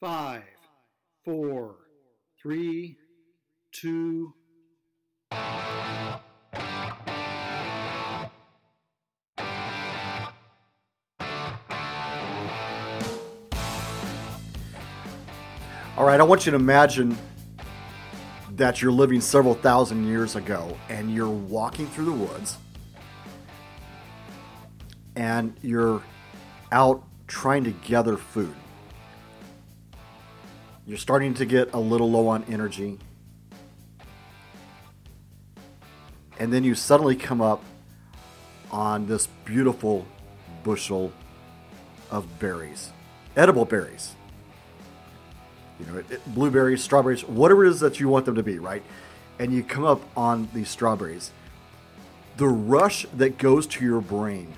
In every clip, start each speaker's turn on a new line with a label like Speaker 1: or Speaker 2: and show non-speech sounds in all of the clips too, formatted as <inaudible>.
Speaker 1: Five, four, three, two. All right, I want you to imagine that you're living several thousand years ago and you're walking through the woods and you're out trying to gather food. You're starting to get a little low on energy. And then you suddenly come up on this beautiful bushel of berries, edible berries. You know, it, it, blueberries, strawberries, whatever it is that you want them to be, right? And you come up on these strawberries. The rush that goes to your brain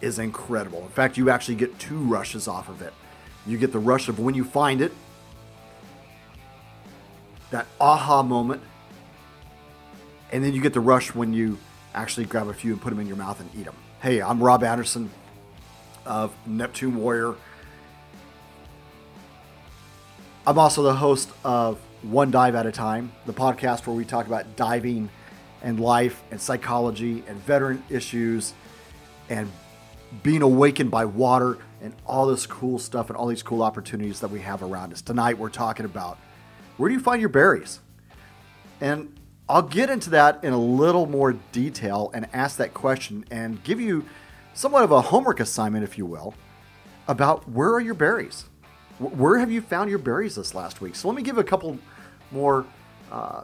Speaker 1: is incredible. In fact, you actually get two rushes off of it. You get the rush of when you find it, that aha moment, and then you get the rush when you actually grab a few and put them in your mouth and eat them. Hey, I'm Rob Anderson of Neptune Warrior. I'm also the host of One Dive at a Time, the podcast where we talk about diving and life and psychology and veteran issues and being awakened by water and all this cool stuff and all these cool opportunities that we have around us. Tonight, we're talking about where do you find your berries? And I'll get into that in a little more detail and ask that question and give you somewhat of a homework assignment, if you will, about where are your berries? Where have you found your berries this last week? So let me give a couple more uh,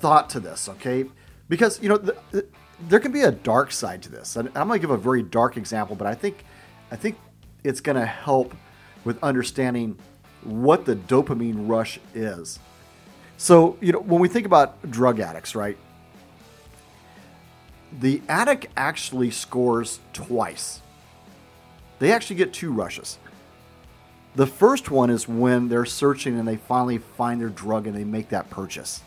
Speaker 1: thought to this, okay? Because, you know, the, the, there can be a dark side to this. And I'm going to give a very dark example, but I think, I think it's going to help with understanding what the dopamine rush is. So, you know, when we think about drug addicts, right? The addict actually scores twice. They actually get two rushes. The first one is when they're searching and they finally find their drug and they make that purchase.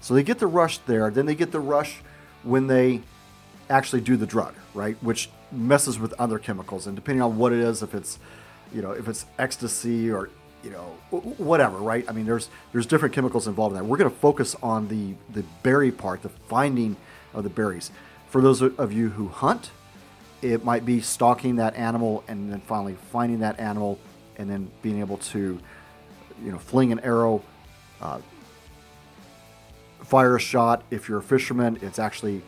Speaker 1: So they get the rush there, then they get the rush when they actually do the drug, right? Which messes with other chemicals. And depending on what it is, if it's you know, if it's ecstasy or you know, whatever, right? I mean, there's there's different chemicals involved in that. We're going to focus on the the berry part, the finding of the berries. For those of you who hunt, it might be stalking that animal and then finally finding that animal and then being able to, you know, fling an arrow, uh, fire a shot. If you're a fisherman, it's actually,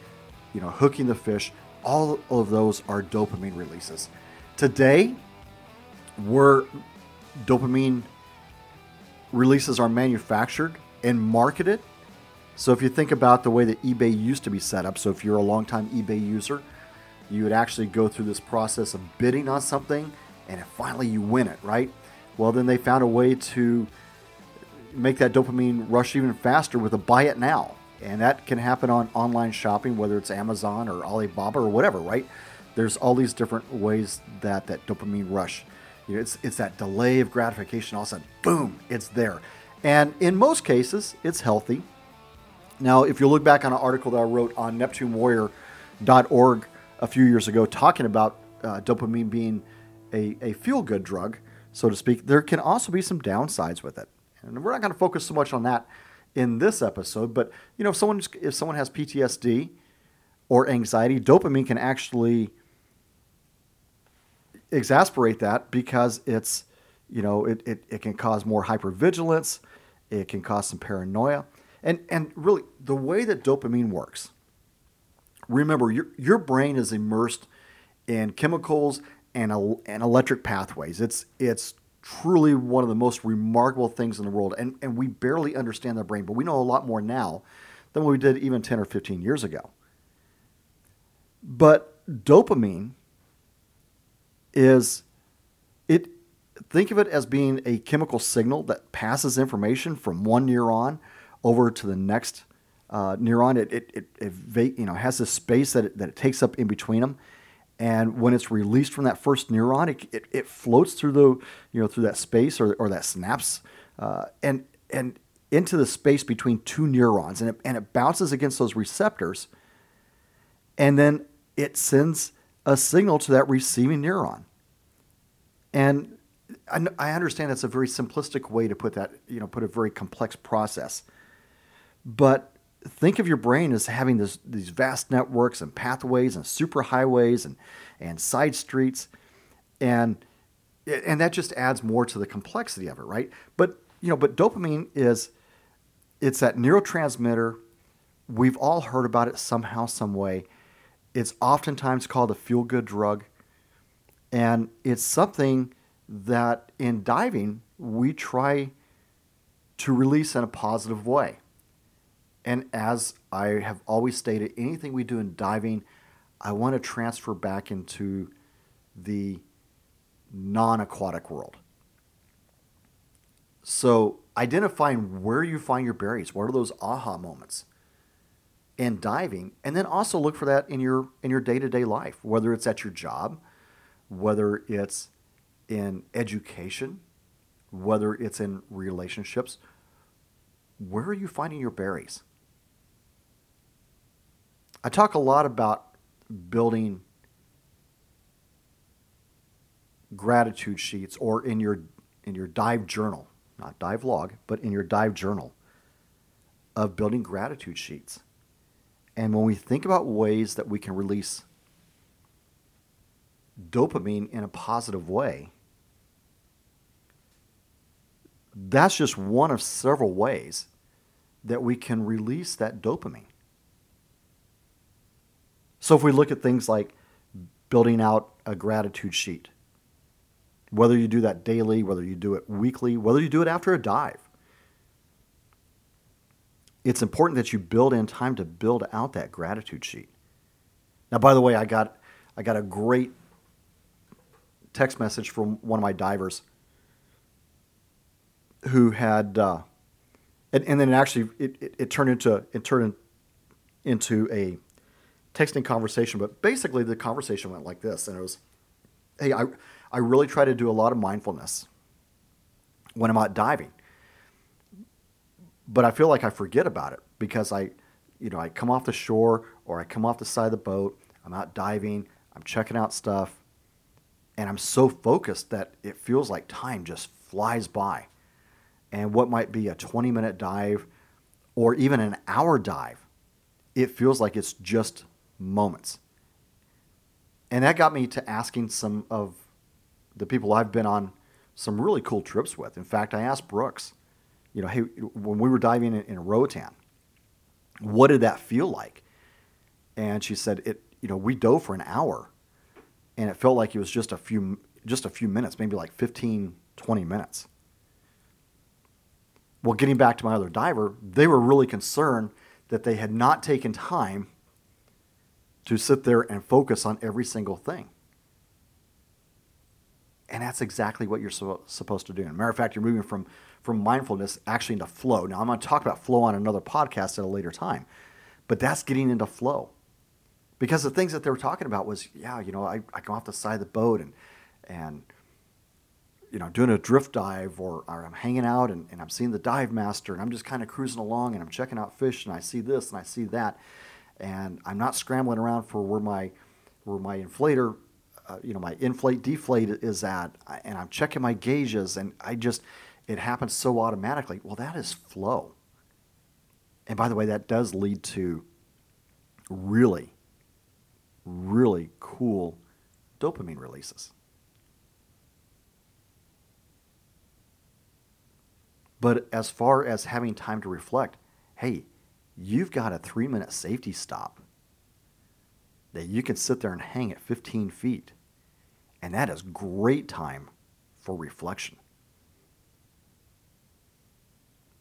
Speaker 1: you know, hooking the fish. All of those are dopamine releases. Today, where dopamine releases are manufactured and marketed. So if you think about the way that eBay used to be set up, so if you're a longtime eBay user, you would actually go through this process of bidding on something and finally you win it, right? Well, then they found a way to make that dopamine rush even faster with a buy it now. And that can happen on online shopping, whether it's Amazon or Alibaba or whatever, right? There's all these different ways that that dopamine rush you know, it's, it's that delay of gratification. All of a sudden, boom, it's there. And in most cases, it's healthy. Now, if you look back on an article that I wrote on NeptuneWarrior.org a few years ago talking about uh, dopamine being a, a feel good drug, so to speak, there can also be some downsides with it. And we're not going to focus so much on that in this episode, but you know, if someone if someone has PTSD or anxiety, dopamine can actually exasperate that because it's, you know, it, it, it can cause more hypervigilance, it can cause some paranoia. And, and really, the way that dopamine works, remember, your, your brain is immersed in chemicals and, and electric pathways. It's, it's truly one of the most remarkable things in the world. And, and we barely understand the brain, but we know a lot more now than we did even 10 or 15 years ago. But dopamine is it think of it as being a chemical signal that passes information from one neuron over to the next uh, neuron. It, it, it, it, you know, has this space that it, that it takes up in between them. And when it's released from that first neuron, it, it, it floats through the, you know, through that space or, or that synapse uh, and, and into the space between two neurons. And it, and it bounces against those receptors. And then it sends a signal to that receiving neuron. And I, I understand that's a very simplistic way to put that, you know, put a very complex process. But think of your brain as having this, these vast networks and pathways and superhighways and, and side streets. And, and that just adds more to the complexity of it, right? But, you know, but dopamine is, it's that neurotransmitter. We've all heard about it somehow, some way. It's oftentimes called a feel good drug. And it's something that in diving, we try to release in a positive way. And as I have always stated, anything we do in diving, I want to transfer back into the non aquatic world. So, identifying where you find your berries, what are those aha moments in diving, and then also look for that in your in your day-to-day life, whether it's at your job, whether it's in education, whether it's in relationships, where are you finding your berries? I talk a lot about building gratitude sheets or in your in your dive journal, not dive log, but in your dive journal of building gratitude sheets. And when we think about ways that we can release dopamine in a positive way, that's just one of several ways that we can release that dopamine. So if we look at things like building out a gratitude sheet, whether you do that daily, whether you do it weekly, whether you do it after a dive, it's important that you build in time to build out that gratitude sheet. Now, by the way, I got I got a great text message from one of my divers who had, uh, and, and, then it actually it, it, it, turned into it turned into a texting conversation. But basically, the conversation went like this, and it was, "Hey, I I really try to do a lot of mindfulness when I'm out diving, but I feel like I forget about it because I, you know, I come off the shore or I come off the side of the boat. I'm out diving. I'm checking out stuff." And I'm so focused that it feels like time just flies by and what might be a 20 minute dive or even an hour dive, it feels like it's just moments. And that got me to asking some of the people I've been on some really cool trips with. In fact, I asked Brooks, you know, hey, when we were diving in, in Roatan, what did that feel like? And she said, it, you know, we dove for an hour and it felt like it was just a few, just a few minutes, maybe like 15, 20 minutes. Well, getting back to my other diver, they were really concerned that they had not taken time to sit there and focus on every single thing. And that's exactly what you're supposed to do. As a matter of fact, you're moving from, from mindfulness actually into flow. Now, I'm going to talk about flow on another podcast at a later time, but that's getting into flow. Because the things that they were talking about was, yeah, you know, I, I come off the side of the boat and, and you know, doing a drift dive or, or I'm hanging out and, and I'm seeing the dive master and I'm just kind of cruising along and I'm checking out fish and I see this and I see that. And I'm not scrambling around for where my, where my inflator, uh, you know, my inflate deflate is at. And I'm checking my gauges and I just, it happens so automatically. Well, that is flow. And by the way, that does lead to really, really cool dopamine releases. But as far as having time to reflect, hey, you've got a three minute safety stop that you can sit there and hang at 15 feet. And that is great time for reflection.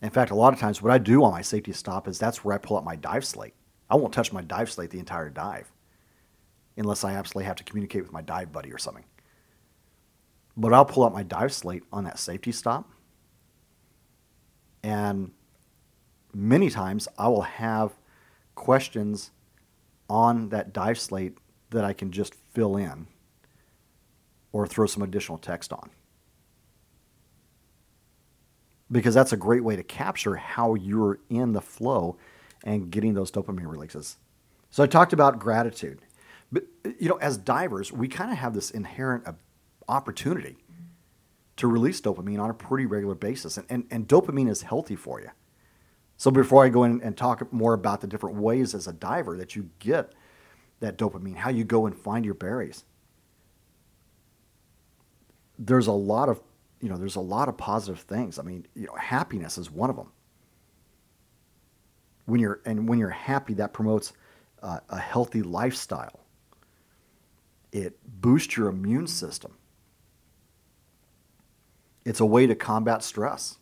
Speaker 1: In fact, a lot of times what I do on my safety stop is that's where I pull out my dive slate. I won't touch my dive slate the entire dive unless I absolutely have to communicate with my dive buddy or something. But I'll pull out my dive slate on that safety stop and many times I will have questions on that dive slate that I can just fill in or throw some additional text on. Because that's a great way to capture how you're in the flow and getting those dopamine releases. So I talked about gratitude. But you know, as divers, we kind of have this inherent opportunity to release dopamine on a pretty regular basis. And, and, and dopamine is healthy for you. So before I go in and talk more about the different ways as a diver that you get that dopamine, how you go and find your berries, there's a lot of you know there's a lot of positive things. I mean, you know, happiness is one of them. When you're and when you're happy, that promotes uh, a healthy lifestyle. It boosts your immune system. It's a way to combat stress.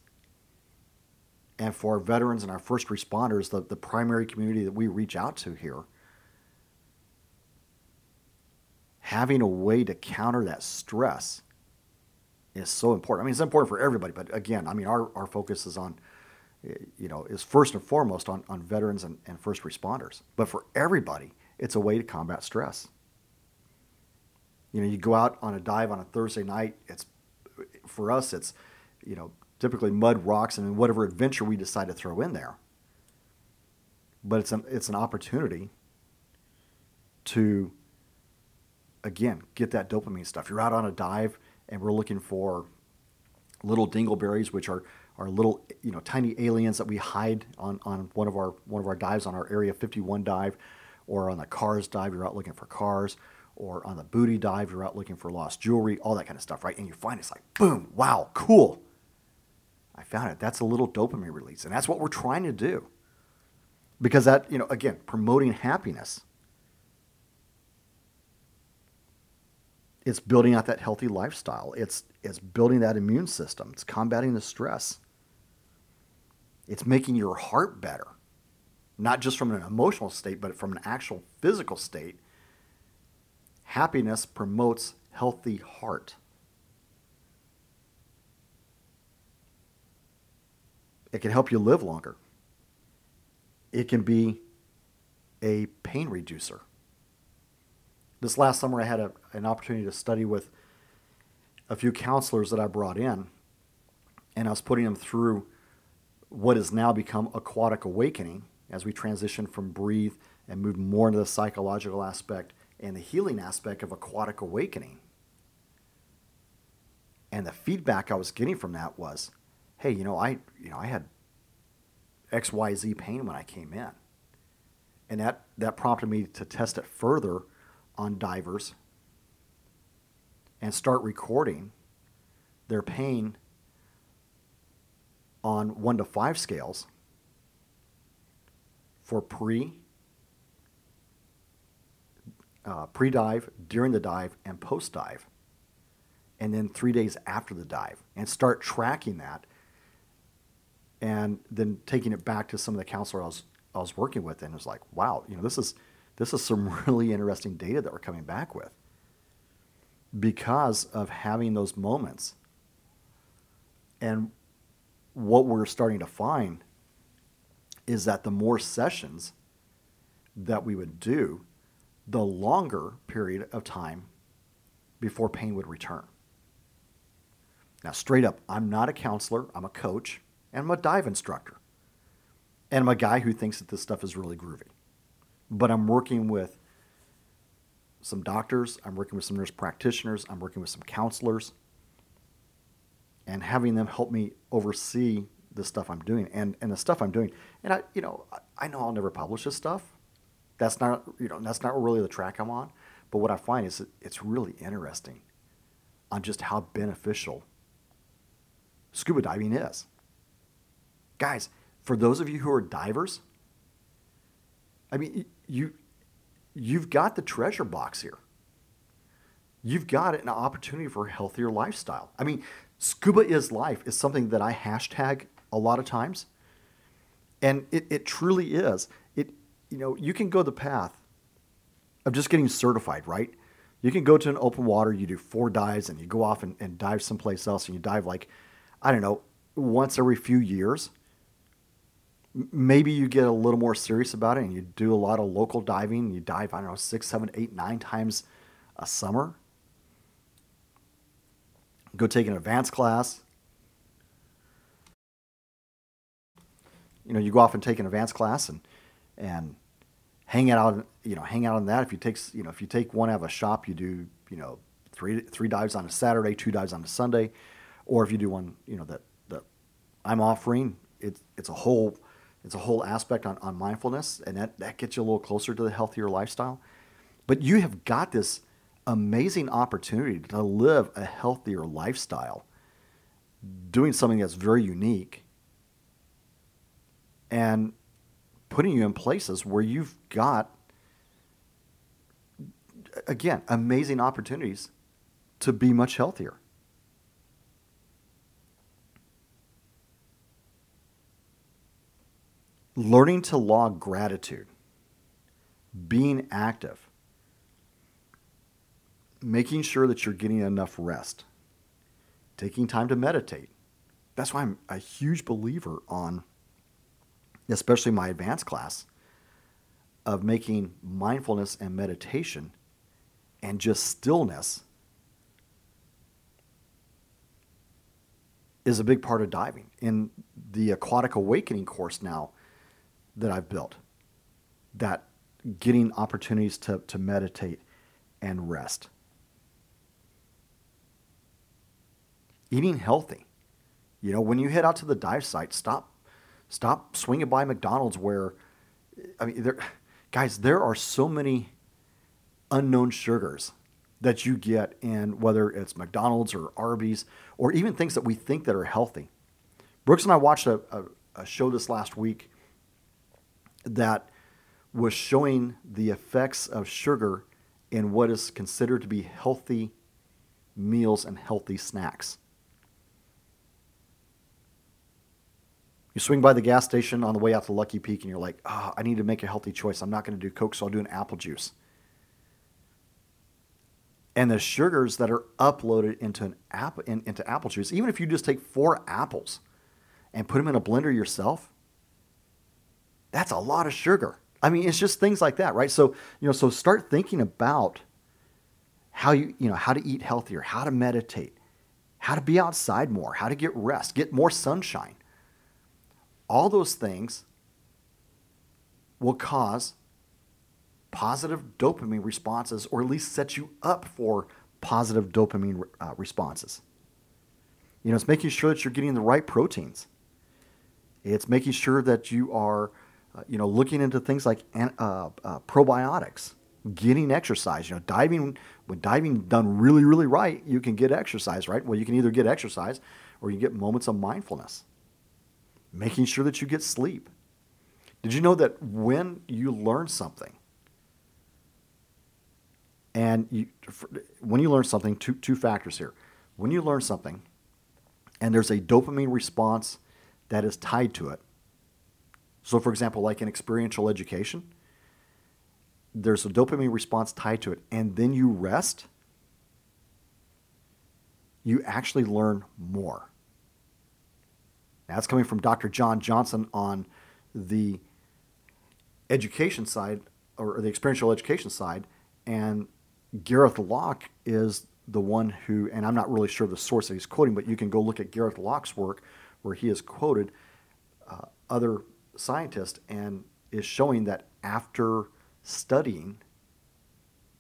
Speaker 1: And for our veterans and our first responders, the, the primary community that we reach out to here, having a way to counter that stress is so important. I mean, it's important for everybody, but again, I mean, our, our focus is on, you know, is first and foremost on, on veterans and, and first responders. But for everybody, it's a way to combat stress. You know, you go out on a dive on a Thursday night, it's, for us, it's, you know, typically mud, rocks, and whatever adventure we decide to throw in there. But it's an, it's an opportunity to, again, get that dopamine stuff. You're out on a dive, and we're looking for little dingleberries, which are, are little, you know, tiny aliens that we hide on, on one of our one of our dives on our Area 51 dive, or on the cars dive. You're out looking for cars, or on the booty dive. You're out looking for lost jewelry, all that kind of stuff, right? And you find it's like, boom, wow, cool. I found it. That's a little dopamine release, and that's what we're trying to do. Because that, you know, again, promoting happiness It's building out that healthy lifestyle. It's, it's building that immune system. It's combating the stress. It's making your heart better, not just from an emotional state, but from an actual physical state. Happiness promotes healthy heart. It can help you live longer. It can be a pain reducer this last summer I had a, an opportunity to study with a few counselors that I brought in, and I was putting them through what has now become aquatic awakening as we transition from breathe and move more into the psychological aspect and the healing aspect of aquatic awakening. And the feedback I was getting from that was, hey, you know, I you know, I had XYZ pain when I came in. And that, that prompted me to test it further on divers and start recording their pain on one to five scales for pre uh, pre dive, during the dive, and post dive, and then three days after the dive, and start tracking that, and then taking it back to some of the counselor I was I was working with, and it was like, wow, you know, this is this is some <laughs> really interesting data that we're coming back with because of having those moments. And what we're starting to find is that the more sessions that we would do, the longer period of time before pain would return. Now, straight up, I'm not a counselor, I'm a coach, and I'm a dive instructor. And I'm a guy who thinks that this stuff is really groovy but I'm working with some doctors, I'm working with some nurse practitioners, I'm working with some counselors, and having them help me oversee the stuff I'm doing and, and the stuff I'm doing. And I, you know, I know I'll never publish this stuff. That's not, you know, that's not really the track I'm on. But what I find is it's really interesting on just how beneficial scuba diving is. Guys, for those of you who are divers, I mean, you you've got the treasure box here. You've got an opportunity for a healthier lifestyle. I mean, scuba is life is something that I hashtag a lot of times. And it, it truly is. It you know, you can go the path of just getting certified, right? You can go to an open water, you do four dives, and you go off and, and dive someplace else, and you dive like, I don't know, once every few years maybe you get a little more serious about it and you do a lot of local diving. You dive, I don't know, six, seven, eight, nine times a summer. Go take an advanced class. You know, you go off and take an advanced class and and hang out, you know, hang out on that. If you take, you know, if you take one out of a shop, you do, you know, three three dives on a Saturday, two dives on a Sunday, or if you do one, you know that that I'm offering, it's it's a whole it's a whole aspect on, on mindfulness, and that that gets you a little closer to the healthier lifestyle. But you have got this amazing opportunity to live a healthier lifestyle, doing something that's very unique, and putting you in places where you've got again amazing opportunities to be much healthier. Learning to log gratitude, being active, making sure that you're getting enough rest, taking time to meditate. That's why I'm a huge believer on, especially my advanced class, of making mindfulness and meditation and just stillness is a big part of diving. In the Aquatic Awakening course now that I've built, that getting opportunities to, to meditate and rest. Eating healthy. You know, when you head out to the dive site, stop stop swinging by McDonald's where I mean there guys, there are so many unknown sugars that you get in whether it's McDonald's or Arby's or even things that we think that are healthy. Brooks and I watched a, a, a show this last week that was showing the effects of sugar in what is considered to be healthy meals and healthy snacks. You swing by the gas station on the way out to Lucky Peak and you're like, oh, I need to make a healthy choice. I'm not going to do Coke, so I'll do an apple juice and the sugars that are uploaded into an app in, into apple juice, even if you just take four apples and put them in a blender yourself, that's a lot of sugar. I mean, it's just things like that, right? So, you know, so start thinking about how you, you know, how to eat healthier, how to meditate, how to be outside more, how to get rest, get more sunshine. All those things will cause positive dopamine responses, or at least set you up for positive dopamine uh, responses. You know, it's making sure that you're getting the right proteins. It's making sure that you are, uh, you know, looking into things like uh, uh, probiotics, getting exercise. You know, diving when diving done really, really right, you can get exercise. Right? Well, you can either get exercise or you get moments of mindfulness. Making sure that you get sleep. Did you know that when you learn something, and you, when you learn something, two, two factors here. When you learn something and there's a dopamine response that is tied to it, so for example, like in experiential education, there's a dopamine response tied to it, and then you rest, you actually learn more. That's coming from Dr. John Johnson on the education side or the experiential education side, and Gareth Lock is the one who, and I'm not really sure of the source that he's quoting, but you can go look at Gareth Lock's work where he has quoted uh, other scientists and is showing that after studying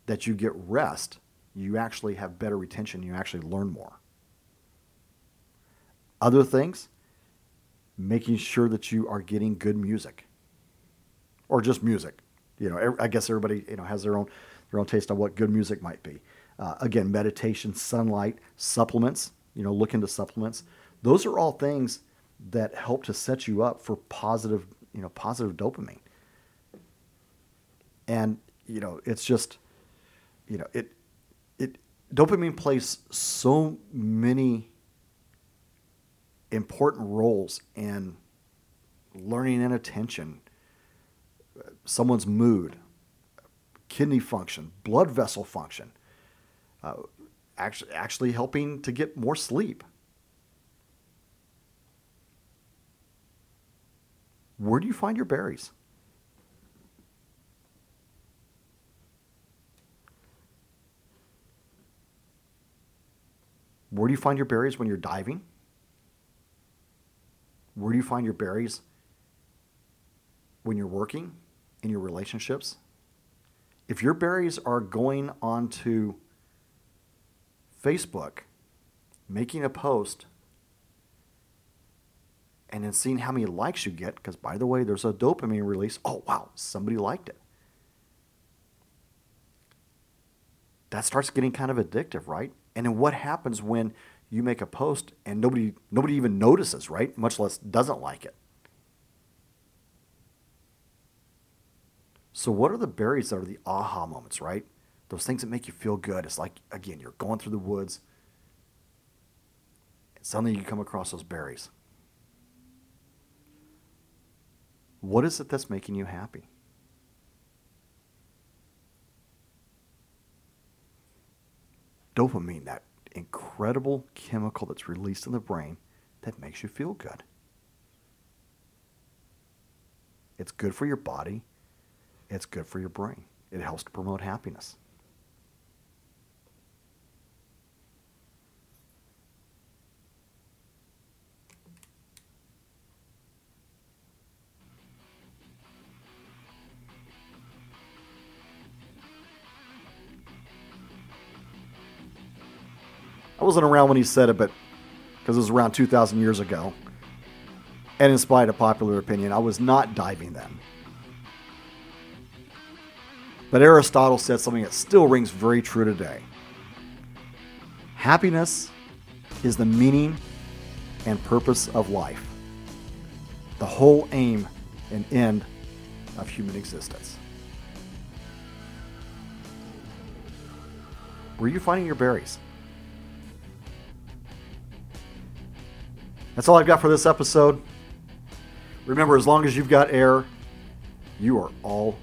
Speaker 1: that you get rest, you actually have better retention, you actually learn more. Other things, making sure that you are getting good music or just music. You know, I guess everybody, you know, has their own their own taste on what good music might be. Uh, again, meditation, sunlight, supplements, you know, look into supplements. Those are all things that help to set you up for positive, you know, positive dopamine. And, you know, it's just, you know, it, it, dopamine plays so many important roles in learning and attention, someone's mood, kidney function, blood vessel function, uh, actually, actually helping to get more sleep. Where do you find your berries? Where do you find your berries when you're diving? Where do you find your berries when you're working in your relationships? if your berries are going onto Facebook, making a post and then seeing how many likes you get, because by the way, there's a dopamine release. Oh, wow, somebody liked it. That starts getting kind of addictive, right? And then what happens when you make a post and nobody nobody even notices, right? Much less doesn't like it. So what are the berries that are the aha moments, right? Those things that make you feel good. It's like again, you're going through the woods. And suddenly you come across those berries. What is it that's making you happy? Dopamine, that incredible chemical that's released in the brain that makes you feel good. It's good for your body, it's good for your brain. It helps to promote happiness. Wasn't around when he said it, but because it was around 2,000 years ago. And in spite of popular opinion, I was not diving then. But Aristotle said something that still rings very true today. Happiness is the meaning and purpose of life, the whole aim and end of human existence. Were you finding your berries? That's all I've got for this episode. Remember, as long as you've got air, you are all